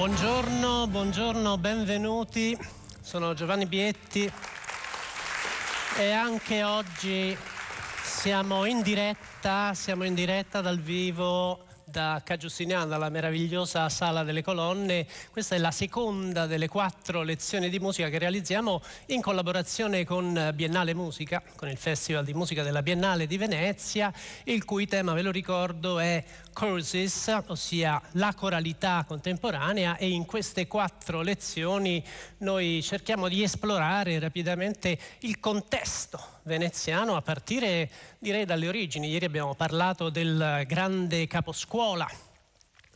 Buongiorno, buongiorno, benvenuti. Sono Giovanni Bietti e anche oggi siamo in diretta, siamo in diretta dal vivo da Ca Giustiniano, dalla meravigliosa Sala delle Colonne. Questa è la seconda delle quattro lezioni di musica che realizziamo in collaborazione con Biennale Musica, con il Festival di Musica della Biennale di Venezia, il cui tema, ve lo ricordo, è Courses, ossia la coralità contemporanea e in queste quattro lezioni noi cerchiamo di esplorare rapidamente il contesto veneziano a partire direi dalle origini. Ieri abbiamo parlato del grande caposcuola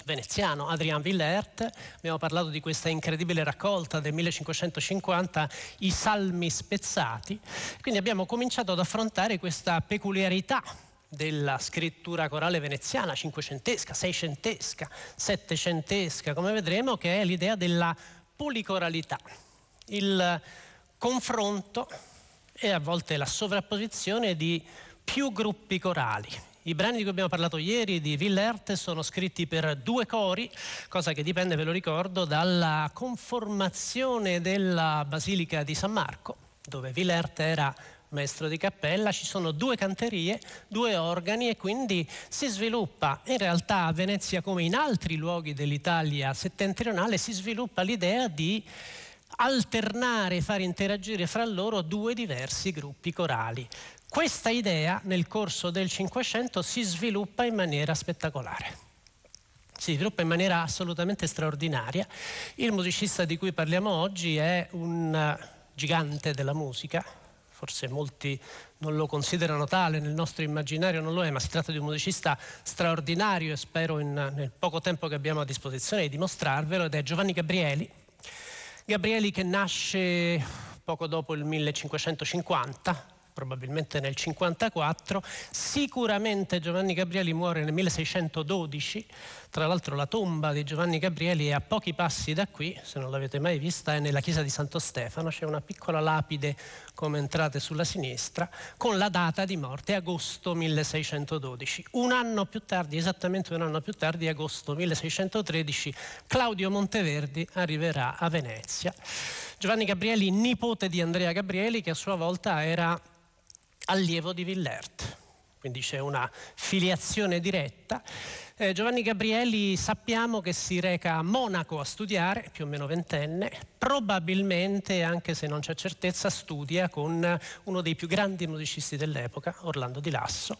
veneziano Adrien Villert, abbiamo parlato di questa incredibile raccolta del 1550, I Salmi Spezzati, quindi abbiamo cominciato ad affrontare questa peculiarità della scrittura corale veneziana, cinquecentesca, seicentesca, settecentesca, come vedremo, che è l'idea della policoralità, il confronto e a volte la sovrapposizione di più gruppi corali. I brani di cui abbiamo parlato ieri di Villert sono scritti per due cori, cosa che dipende, ve lo ricordo, dalla conformazione della Basilica di San Marco, dove Villert era maestro di cappella, ci sono due canterie, due organi e quindi si sviluppa in realtà a Venezia come in altri luoghi dell'Italia settentrionale si sviluppa l'idea di alternare, far interagire fra loro due diversi gruppi corali. Questa idea nel corso del Cinquecento si sviluppa in maniera spettacolare. Si sviluppa in maniera assolutamente straordinaria. Il musicista di cui parliamo oggi è un gigante della musica, forse molti non lo considerano tale, nel nostro immaginario non lo è, ma si tratta di un musicista straordinario e spero in, nel poco tempo che abbiamo a disposizione di dimostrarvelo, ed è Giovanni Gabrieli, Gabrieli che nasce poco dopo il 1550, probabilmente nel 54, sicuramente Giovanni Gabrieli muore nel 1612, tra l'altro la tomba di Giovanni Gabrieli è a pochi passi da qui, se non l'avete mai vista, è nella chiesa di Santo Stefano, c'è una piccola lapide come entrate sulla sinistra, con la data di morte, agosto 1612. Un anno più tardi, esattamente un anno più tardi, agosto 1613, Claudio Monteverdi arriverà a Venezia. Giovanni Gabrieli, nipote di Andrea Gabrieli, che a sua volta era allievo di Villert, quindi c'è una filiazione diretta. Eh, Giovanni Gabrieli sappiamo che si reca a Monaco a studiare, più o meno ventenne, probabilmente, anche se non c'è certezza, studia con uno dei più grandi musicisti dell'epoca, Orlando Di Lasso.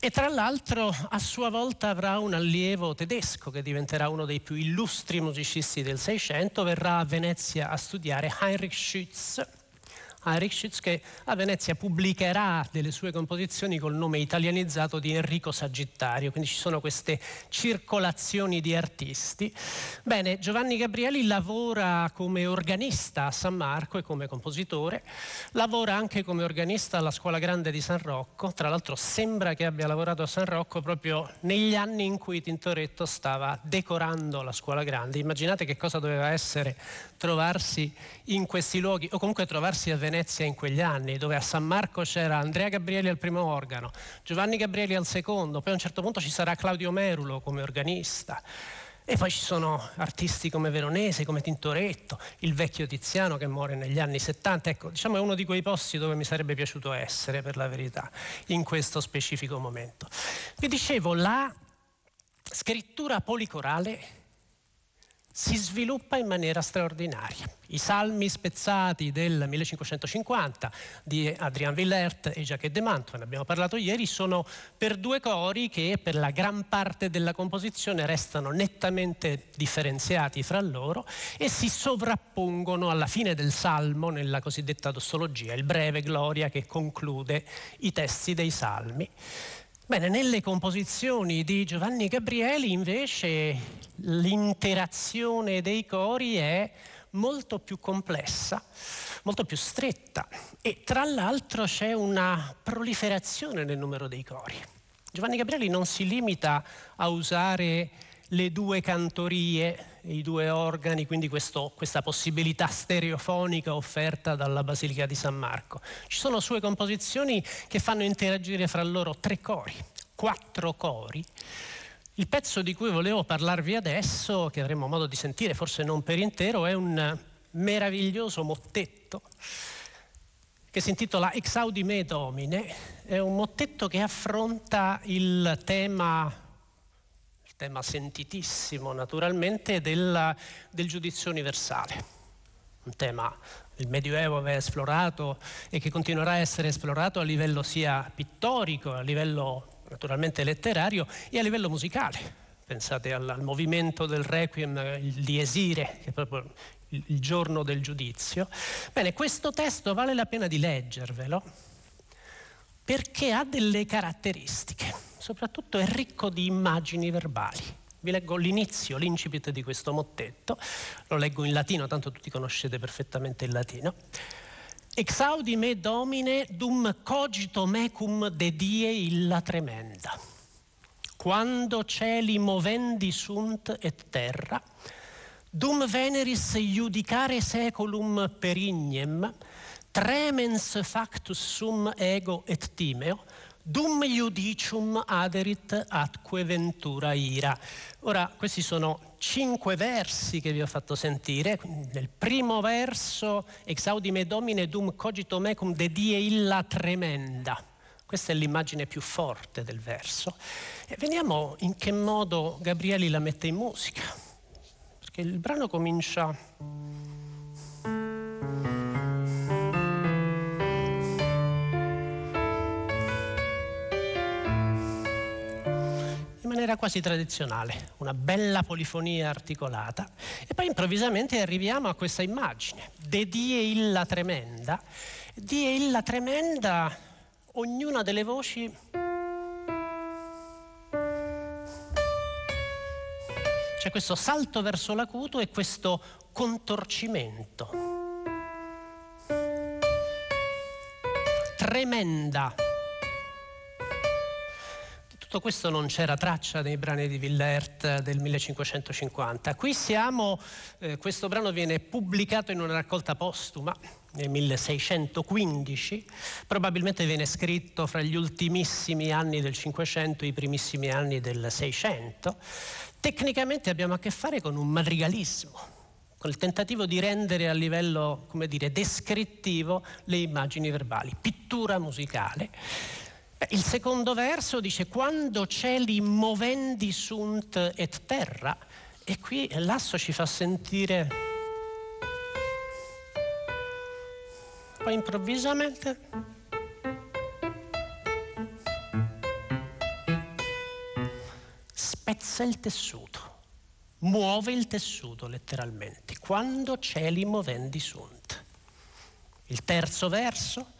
E tra l'altro a sua volta avrà un allievo tedesco che diventerà uno dei più illustri musicisti del Seicento, verrà a Venezia a studiare Heinrich Schütz, Heinrich Schütz che a Venezia pubblicherà delle sue composizioni col nome italianizzato di Enrico Sagittario, quindi ci sono queste circolazioni di artisti. Bene, Giovanni Gabrieli lavora come organista a San Marco e come compositore, lavora anche come organista alla Scuola Grande di San Rocco, tra l'altro sembra che abbia lavorato a San Rocco proprio negli anni in cui Tintoretto stava decorando la Scuola Grande. Immaginate che cosa doveva essere trovarsi in questi luoghi o comunque trovarsi a Venezia Venezia in quegli anni, dove a San Marco c'era Andrea Gabrieli al primo organo, Giovanni Gabrieli al secondo, poi a un certo punto ci sarà Claudio Merulo come organista. E poi ci sono artisti come Veronese, come Tintoretto, il vecchio Tiziano che muore negli anni 70. Ecco, diciamo è uno di quei posti dove mi sarebbe piaciuto essere, per la verità, in questo specifico momento. Vi dicevo, la scrittura policorale si sviluppa in maniera straordinaria. I salmi spezzati del 1550 di Adrien Villert e Jacques de Mantua, ne abbiamo parlato ieri, sono per due cori che per la gran parte della composizione restano nettamente differenziati fra loro e si sovrappongono alla fine del salmo nella cosiddetta dossologia, il breve gloria che conclude i testi dei salmi. Bene, nelle composizioni di Giovanni Gabrieli invece l'interazione dei cori è molto più complessa, molto più stretta e tra l'altro c'è una proliferazione nel numero dei cori. Giovanni Gabrieli non si limita a usare le due cantorie, i due organi, quindi questo, questa possibilità stereofonica offerta dalla Basilica di San Marco. Ci sono sue composizioni che fanno interagire fra loro tre cori, quattro cori, Il pezzo di cui volevo parlarvi adesso, che avremo modo di sentire forse non per intero, è un meraviglioso mottetto che si intitola Exaudi me domine. È un mottetto che affronta il tema tema sentitissimo naturalmente del, del giudizio universale, un tema il Medioevo aveva esplorato e che continuerà a essere esplorato a livello sia pittorico, a livello naturalmente letterario e a livello musicale. Pensate al, al movimento del Requiem di Esire, che è proprio il, il giorno del giudizio. Bene, questo testo vale la pena di leggervelo perché ha delle caratteristiche, soprattutto è ricco di immagini verbali. Vi leggo l'inizio, l'incipit di questo mottetto, lo leggo in latino, tanto tutti conoscete perfettamente il latino. Exaudi me domine dum cogito mecum de die illa tremenda. Quando cieli movendi sunt et terra, dum veneris iudicare seculum perignem, tremens factus sum ego et timeo, Dum iudicium aderit atque ventura ira. Ora, questi sono cinque versi che vi ho fatto sentire. Nel primo verso, exaudime domine dum cogito mecum de die illa tremenda. Questa è l'immagine più forte del verso. E vediamo in che modo Gabrieli la mette in musica. Perché il brano comincia maniera quasi tradizionale, una bella polifonia articolata e poi improvvisamente arriviamo a questa immagine, de die illa tremenda, die illa tremenda, ognuna delle voci c'è questo salto verso l'acuto e questo contorcimento. Tremenda. Tutto questo non c'era traccia nei brani di Villert del 1550. Qui siamo, eh, questo brano viene pubblicato in una raccolta postuma nel 1615, probabilmente viene scritto fra gli ultimissimi anni del 500 e i primissimi anni del 600. Tecnicamente abbiamo a che fare con un madrigalismo, con il tentativo di rendere a livello, come dire, descrittivo le immagini verbali, pittura musicale. Il secondo verso dice quando cieli movendi sunt et terra e qui l'asso ci fa sentire poi improvvisamente spezza il tessuto, muove il tessuto letteralmente, quando cieli movendi sunt. Il terzo verso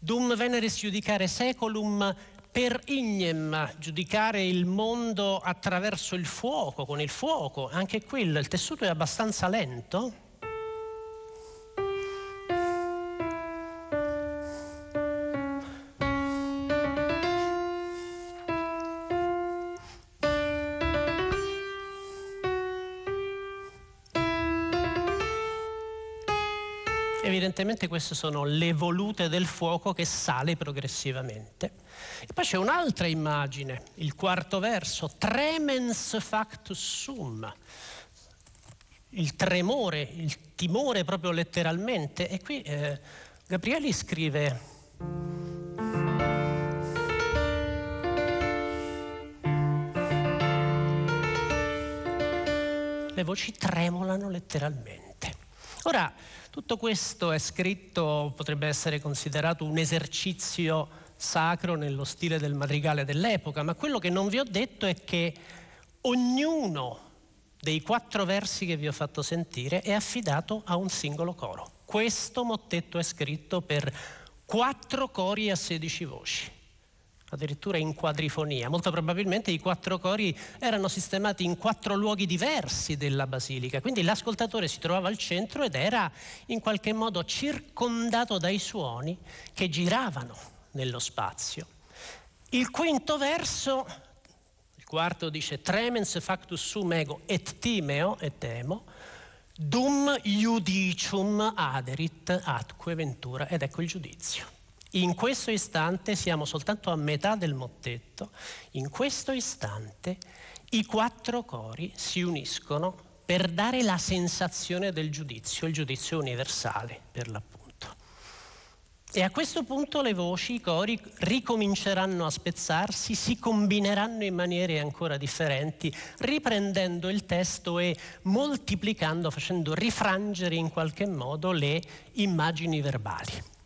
Dum veneris giudicare seculum per ignem, giudicare il mondo attraverso il fuoco, con il fuoco. Anche qui il tessuto è abbastanza lento. Evidentemente queste sono le volute del fuoco che sale progressivamente. E poi c'è un'altra immagine, il quarto verso, tremens factus sum, il tremore, il timore proprio letteralmente. E qui eh, Gabrieli scrive... Le voci tremolano letteralmente. Ora, tutto questo è scritto, potrebbe essere considerato un esercizio sacro nello stile del madrigale dell'epoca, ma quello che non vi ho detto è che ognuno dei quattro versi che vi ho fatto sentire è affidato a un singolo coro. Questo mottetto è scritto per quattro cori a sedici voci addirittura in quadrifonia. Molto probabilmente i quattro cori erano sistemati in quattro luoghi diversi della basilica, quindi l'ascoltatore si trovava al centro ed era in qualche modo circondato dai suoni che giravano nello spazio. Il quinto verso, il quarto dice tremens factus sum ego et timeo et temo, dum judicium aderit atque ventura, ed ecco il giudizio. In questo istante siamo soltanto a metà del mottetto, in questo istante i quattro cori si uniscono per dare la sensazione del giudizio, il giudizio universale per l'appunto. E a questo punto le voci, i cori ricominceranno a spezzarsi, si combineranno in maniere ancora differenti, riprendendo il testo e moltiplicando, facendo rifrangere in qualche modo le immagini verbali.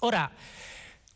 Ora,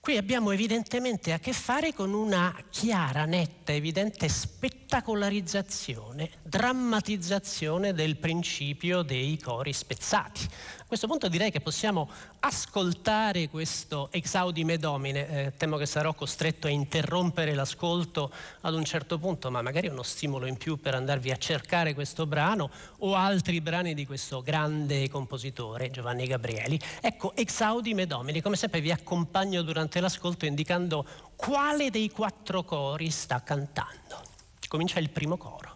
Qui abbiamo evidentemente a che fare con una chiara, netta, evidente spettacolarizzazione, drammatizzazione del principio dei cori spezzati. Questo punto direi che possiamo ascoltare questo Exaudime Domine. Eh, temo che sarò costretto a interrompere l'ascolto ad un certo punto, ma magari uno stimolo in più per andarvi a cercare questo brano o altri brani di questo grande compositore, Giovanni Gabrieli. Ecco, Exaudime Domine, come sempre vi accompagno durante l'ascolto indicando quale dei quattro cori sta cantando. Comincia il primo coro.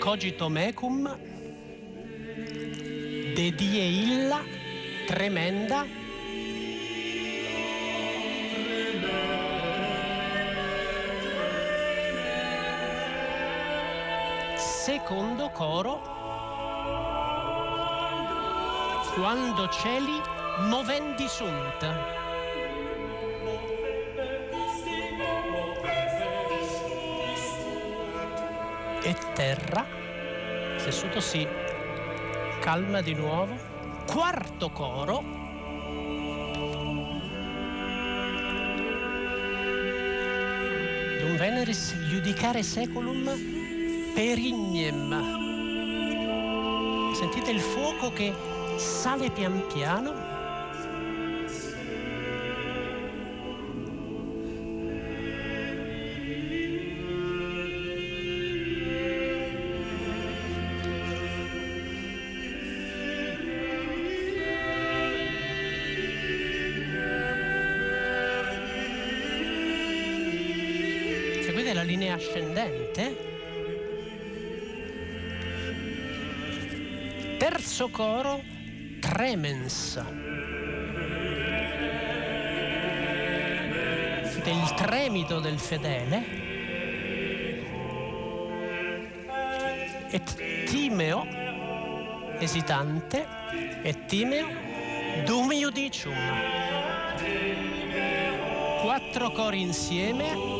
Cogito mecum, de die illa, tremenda, secondo coro, quando cieli movendi sunt. E terra, tessuto si calma di nuovo, quarto coro, Dum veneris judicare seculum perignem. Sentite il fuoco che sale pian piano ascendente. Terzo coro, tremens. Del tremito del fedele. Et timeo, esitante, et timeo, dum iudicium. Quattro cori insieme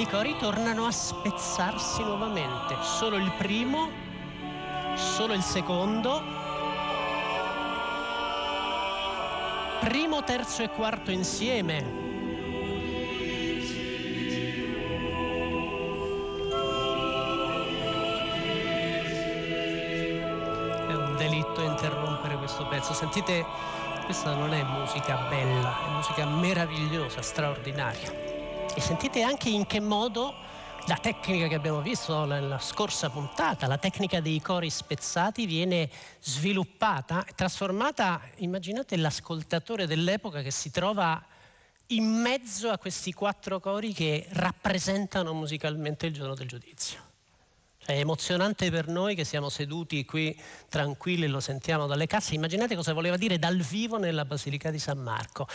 i cori tornano a spezzarsi nuovamente. Solo il primo, solo il secondo, primo, terzo e quarto insieme. È un delitto interrompere questo pezzo. Sentite, questa non è musica bella, è musica meravigliosa, straordinaria. E sentite anche in che modo la tecnica che abbiamo visto nella scorsa puntata, la tecnica dei cori spezzati, viene sviluppata trasformata, immaginate l'ascoltatore dell'epoca che si trova in mezzo a questi quattro cori che rappresentano musicalmente il giorno del giudizio. È emozionante per noi che siamo seduti qui tranquilli lo sentiamo dalle casse. Immaginate cosa voleva dire dal vivo nella Basilica di San Marco.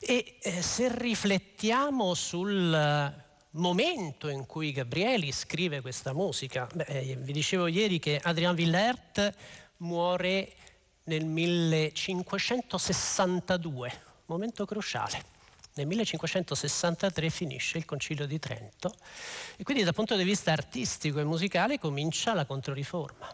E eh, se riflettiamo sul eh, momento in cui Gabrieli scrive questa musica, beh, eh, vi dicevo ieri che Adrien Villert muore nel 1562, momento cruciale. Nel 1563 finisce il Concilio di Trento e quindi dal punto di vista artistico e musicale comincia la Controriforma.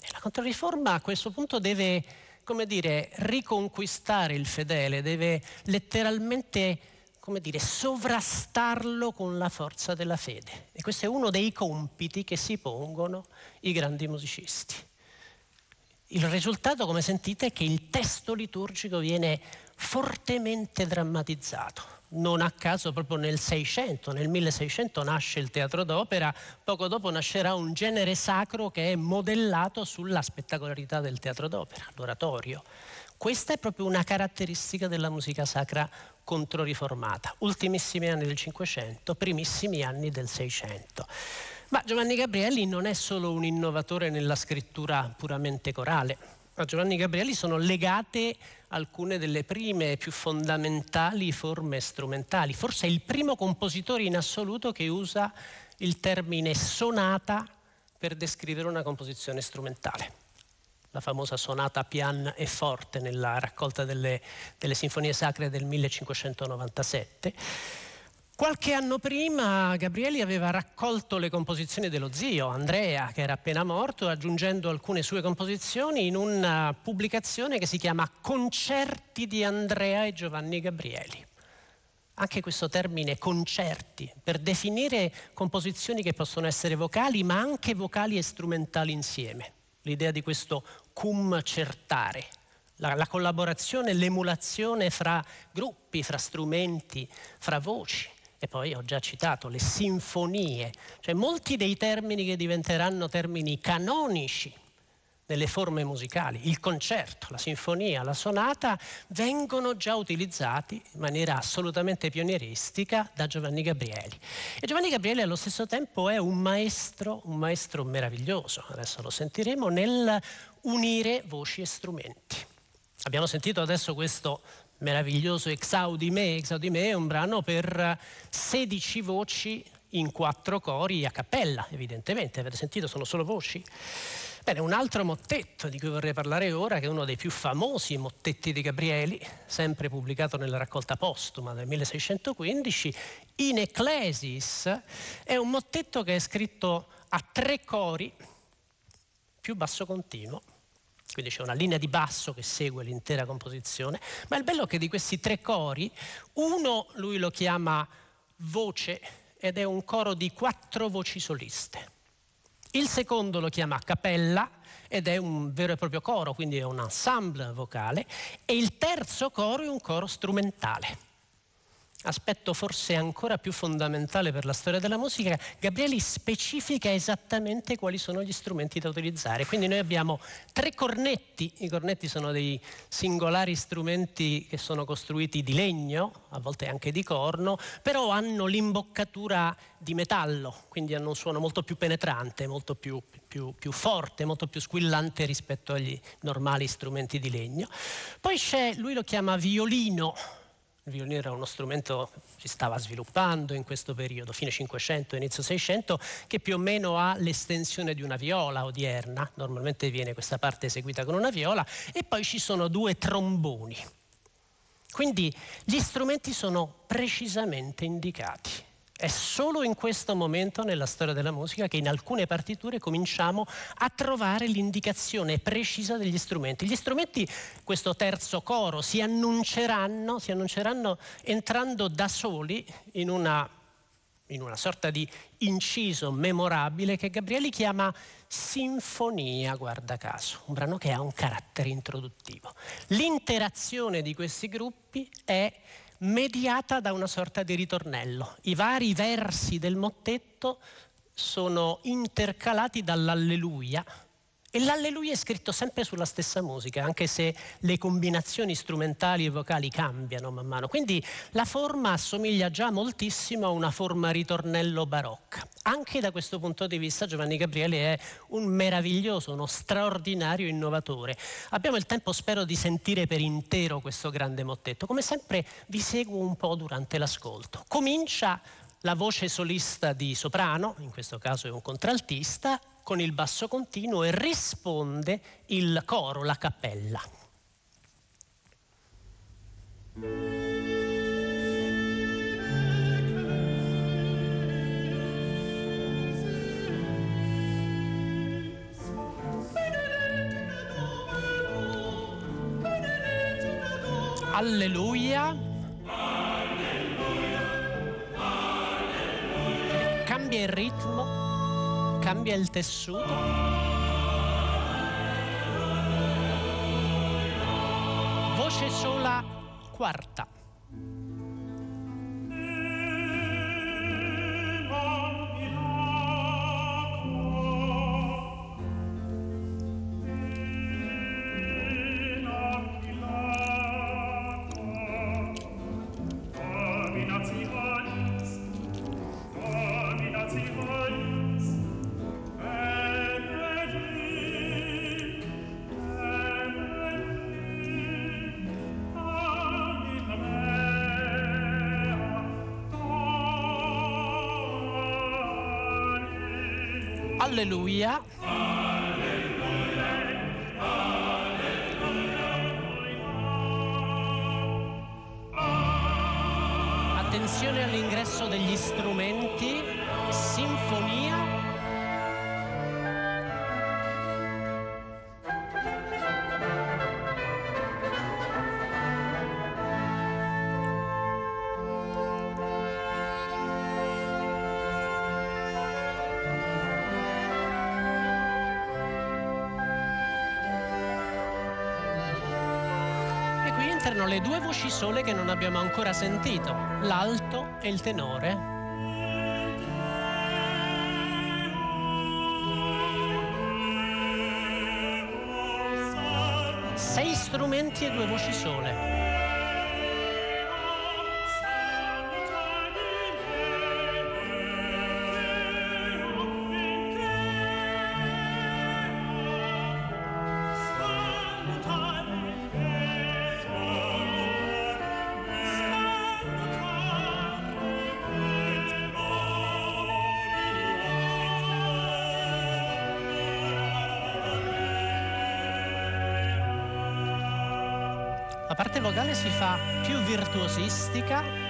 E la Controriforma a questo punto deve, come dire, riconquistare il fedele, deve letteralmente come dire, sovrastarlo con la forza della fede. E questo è uno dei compiti che si pongono i grandi musicisti. Il risultato, come sentite, è che il testo liturgico viene fortemente drammatizzato. Non a caso proprio nel 600, nel 1600 nasce il teatro d'opera, poco dopo nascerà un genere sacro che è modellato sulla spettacolarità del teatro d'opera, l'oratorio. Questa è proprio una caratteristica della musica sacra controriformata. Ultimissimi anni del Cinquecento, primissimi anni del Seicento. Ma Giovanni Gabrielli non è solo un innovatore nella scrittura puramente corale. A Giovanni Gabrielli sono legate alcune delle prime e più fondamentali forme strumentali. Forse è il primo compositore in assoluto che usa il termine sonata per descrivere una composizione strumentale. La famosa sonata pian e forte nella raccolta delle, delle sinfonie sacre del 1597 Qualche anno prima Gabrieli aveva raccolto le composizioni dello zio Andrea, che era appena morto, aggiungendo alcune sue composizioni in una pubblicazione che si chiama Concerti di Andrea e Giovanni Gabrieli. Anche questo termine concerti, per definire composizioni che possono essere vocali, ma anche vocali e strumentali insieme. L'idea di questo cum certare, la, la collaborazione, l'emulazione fra gruppi, fra strumenti, fra voci. E poi ho già citato le sinfonie, cioè molti dei termini che diventeranno termini canonici nelle forme musicali, il concerto, la sinfonia, la sonata, vengono già utilizzati in maniera assolutamente pionieristica da Giovanni Gabrieli. E Giovanni Gabrieli allo stesso tempo è un maestro, un maestro meraviglioso, adesso lo sentiremo, nel unire voci e strumenti. Abbiamo sentito adesso questo meraviglioso Exaudi me. Exaudi me è un brano per 16 voci in quattro cori a cappella, evidentemente, avete sentito, sono solo voci. Bene, un altro mottetto di cui vorrei parlare ora, che è uno dei più famosi mottetti di Gabrieli, sempre pubblicato nella raccolta postuma del 1615, In Ecclesis, è un mottetto che è scritto a tre cori più basso continuo quindi c'è una linea di basso che segue l'intera composizione, ma il bello è che di questi tre cori, uno lui lo chiama voce ed è un coro di quattro voci soliste. Il secondo lo chiama capella ed è un vero e proprio coro, quindi è un ensemble vocale, e il terzo coro è un coro strumentale aspetto forse ancora più fondamentale per la storia della musica, Gabrieli specifica esattamente quali sono gli strumenti da utilizzare. Quindi noi abbiamo tre cornetti, i cornetti sono dei singolari strumenti che sono costruiti di legno, a volte anche di corno, però hanno l'imboccatura di metallo, quindi hanno un suono molto più penetrante, molto più, più, più forte, molto più squillante rispetto agli normali strumenti di legno. Poi c'è, lui lo chiama violino, il violino era uno strumento che si stava sviluppando in questo periodo, fine 500, inizio 600, che più o meno ha l'estensione di una viola odierna, normalmente viene questa parte eseguita con una viola, e poi ci sono due tromboni. Quindi gli strumenti sono precisamente indicati. È solo in questo momento nella storia della musica che in alcune partiture cominciamo a trovare l'indicazione precisa degli strumenti. Gli strumenti, questo terzo coro, si annunceranno, si annunceranno entrando da soli in una, in una sorta di inciso memorabile che Gabrieli chiama Sinfonia, guarda caso, un brano che ha un carattere introduttivo. L'interazione di questi gruppi è mediata da una sorta di ritornello. I vari versi del mottetto sono intercalati dall'alleluia e l'alleluia è scritto sempre sulla stessa musica, anche se le combinazioni strumentali e vocali cambiano man mano. Quindi la forma assomiglia già moltissimo a una forma ritornello barocca. Anche da questo punto di vista Giovanni Gabriele è un meraviglioso, uno straordinario innovatore. Abbiamo il tempo, spero, di sentire per intero questo grande mottetto. Come sempre vi seguo un po' durante l'ascolto. Comincia la voce solista di soprano, in questo caso è un contraltista, con il basso continuo e risponde il coro, la cappella. Alleluia. cambia il ritmo, cambia il tessuto. Voce sola quarta. Alleluia. Attenzione all'ingresso degli strumenti, sinfonia. E entrano le due voci sole che non abbiamo ancora sentito, l'alto e il tenore. Sei strumenti e due voci sole. La parte vocale si fa più virtuosistica.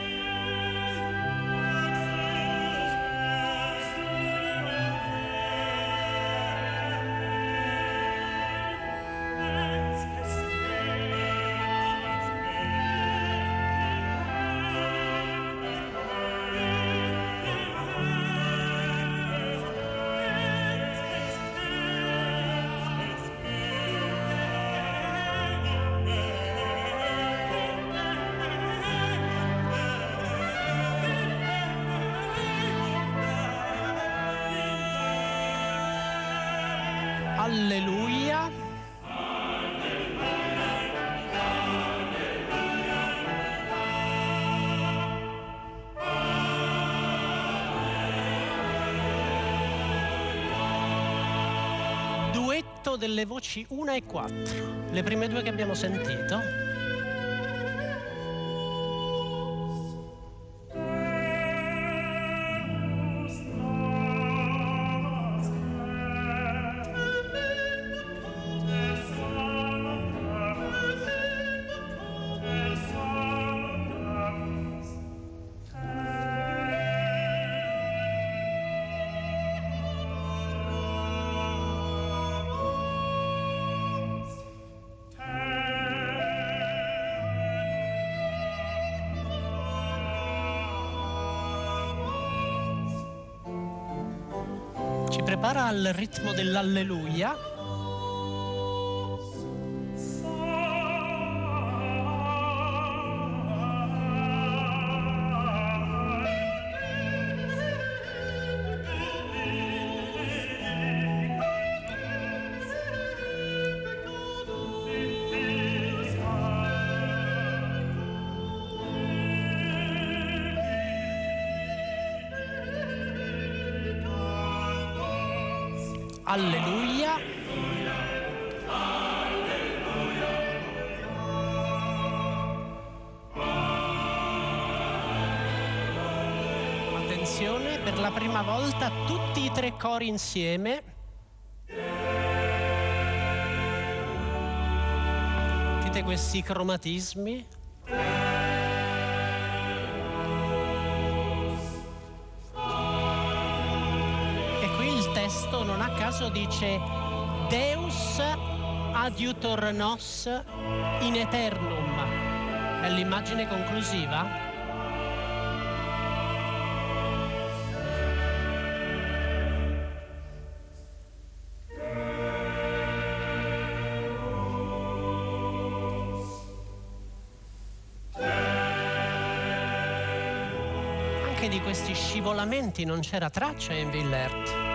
Delle voci 1 e 4, le prime due che abbiamo sentito. Prepara al ritmo dell'alleluia. Volta tutti i tre cori insieme. Sentite questi cromatismi. E qui il testo non a caso dice Deus adiutor nos in eternum. È l'immagine conclusiva? Scivolamenti non c'era traccia in Villert.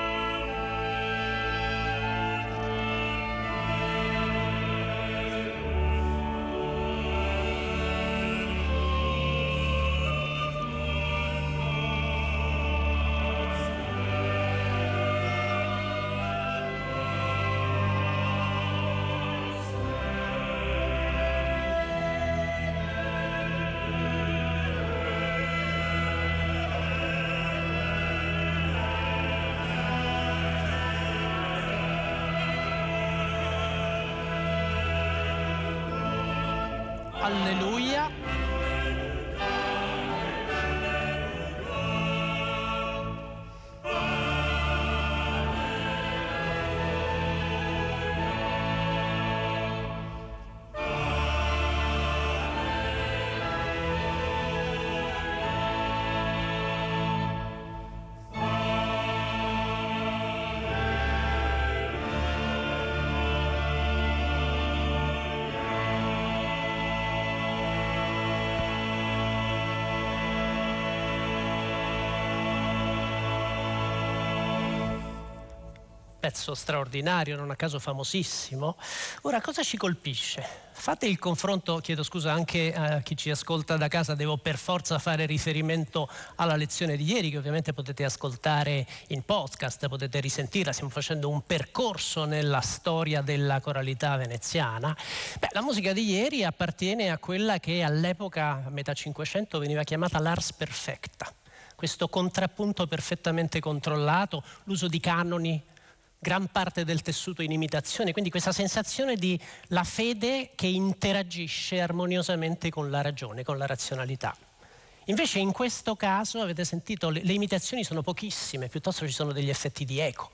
Alleluia. Pezzo straordinario, non a caso famosissimo. Ora, cosa ci colpisce? Fate il confronto, chiedo scusa anche a chi ci ascolta da casa, devo per forza fare riferimento alla lezione di ieri che ovviamente potete ascoltare in podcast, potete risentirla, stiamo facendo un percorso nella storia della coralità veneziana. Beh, la musica di ieri appartiene a quella che all'epoca, a metà Cinquecento, veniva chiamata l'ars perfecta questo contrappunto perfettamente controllato, l'uso di canoni, gran parte del tessuto in imitazione, quindi questa sensazione di la fede che interagisce armoniosamente con la ragione, con la razionalità. Invece in questo caso, avete sentito, le, le imitazioni sono pochissime, piuttosto ci sono degli effetti di eco.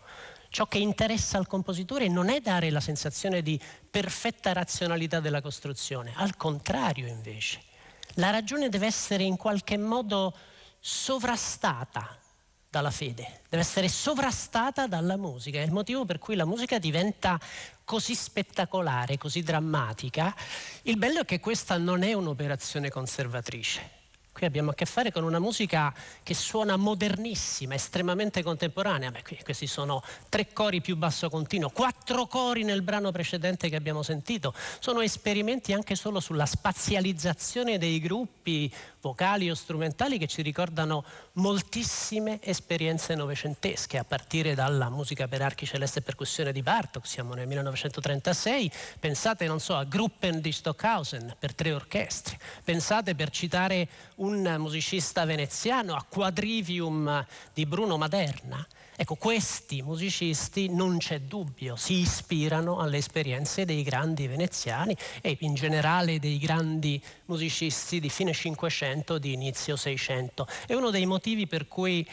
Ciò che interessa al compositore non è dare la sensazione di perfetta razionalità della costruzione, al contrario invece. La ragione deve essere in qualche modo sovrastata dalla fede, deve essere sovrastata dalla musica. È il motivo per cui la musica diventa così spettacolare, così drammatica. Il bello è che questa non è un'operazione conservatrice. Qui abbiamo a che fare con una musica che suona modernissima, estremamente contemporanea. Beh, qui, questi sono tre cori più basso continuo, quattro cori nel brano precedente che abbiamo sentito. Sono esperimenti anche solo sulla spazializzazione dei gruppi vocali o strumentali che ci ricordano moltissime esperienze novecentesche, a partire dalla musica per archi celeste e percussione di Bartok, siamo nel 1936, pensate, non so, a Gruppen di Stockhausen per tre orchestre, pensate per citare un musicista veneziano, a Quadrivium di Bruno Maderna. Ecco, questi musicisti non c'è dubbio, si ispirano alle esperienze dei grandi veneziani e in generale dei grandi musicisti di fine Cinquecento, di inizio Seicento. È uno dei motivi per cui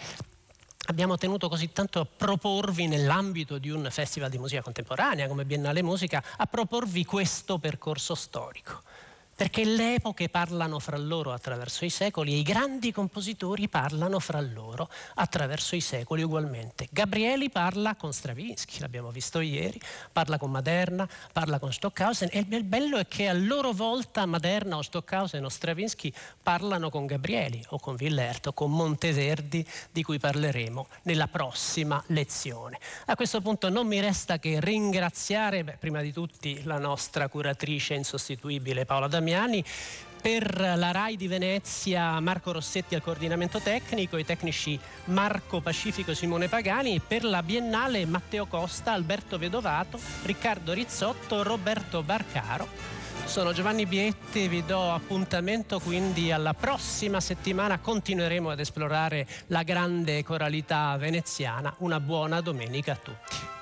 abbiamo tenuto così tanto a proporvi nell'ambito di un festival di musica contemporanea come Biennale Musica, a proporvi questo percorso storico perché le epoche parlano fra loro attraverso i secoli e i grandi compositori parlano fra loro attraverso i secoli ugualmente. Gabrieli parla con Stravinsky, l'abbiamo visto ieri, parla con Maderna, parla con Stockhausen e il bello è che a loro volta Maderna o Stockhausen o Stravinsky parlano con Gabrieli o con Villerto o con Monteverdi di cui parleremo nella prossima lezione. A questo punto non mi resta che ringraziare beh, prima di tutti la nostra curatrice insostituibile Paola D'Amico Damiani per la RAI di Venezia Marco Rossetti al coordinamento tecnico, i tecnici Marco Pacifico e Simone Pagani, per la Biennale Matteo Costa, Alberto Vedovato, Riccardo Rizzotto, Roberto Barcaro. Sono Giovanni Bietti vi do appuntamento quindi alla prossima settimana. Continueremo ad esplorare la grande coralità veneziana. Una buona domenica a tutti.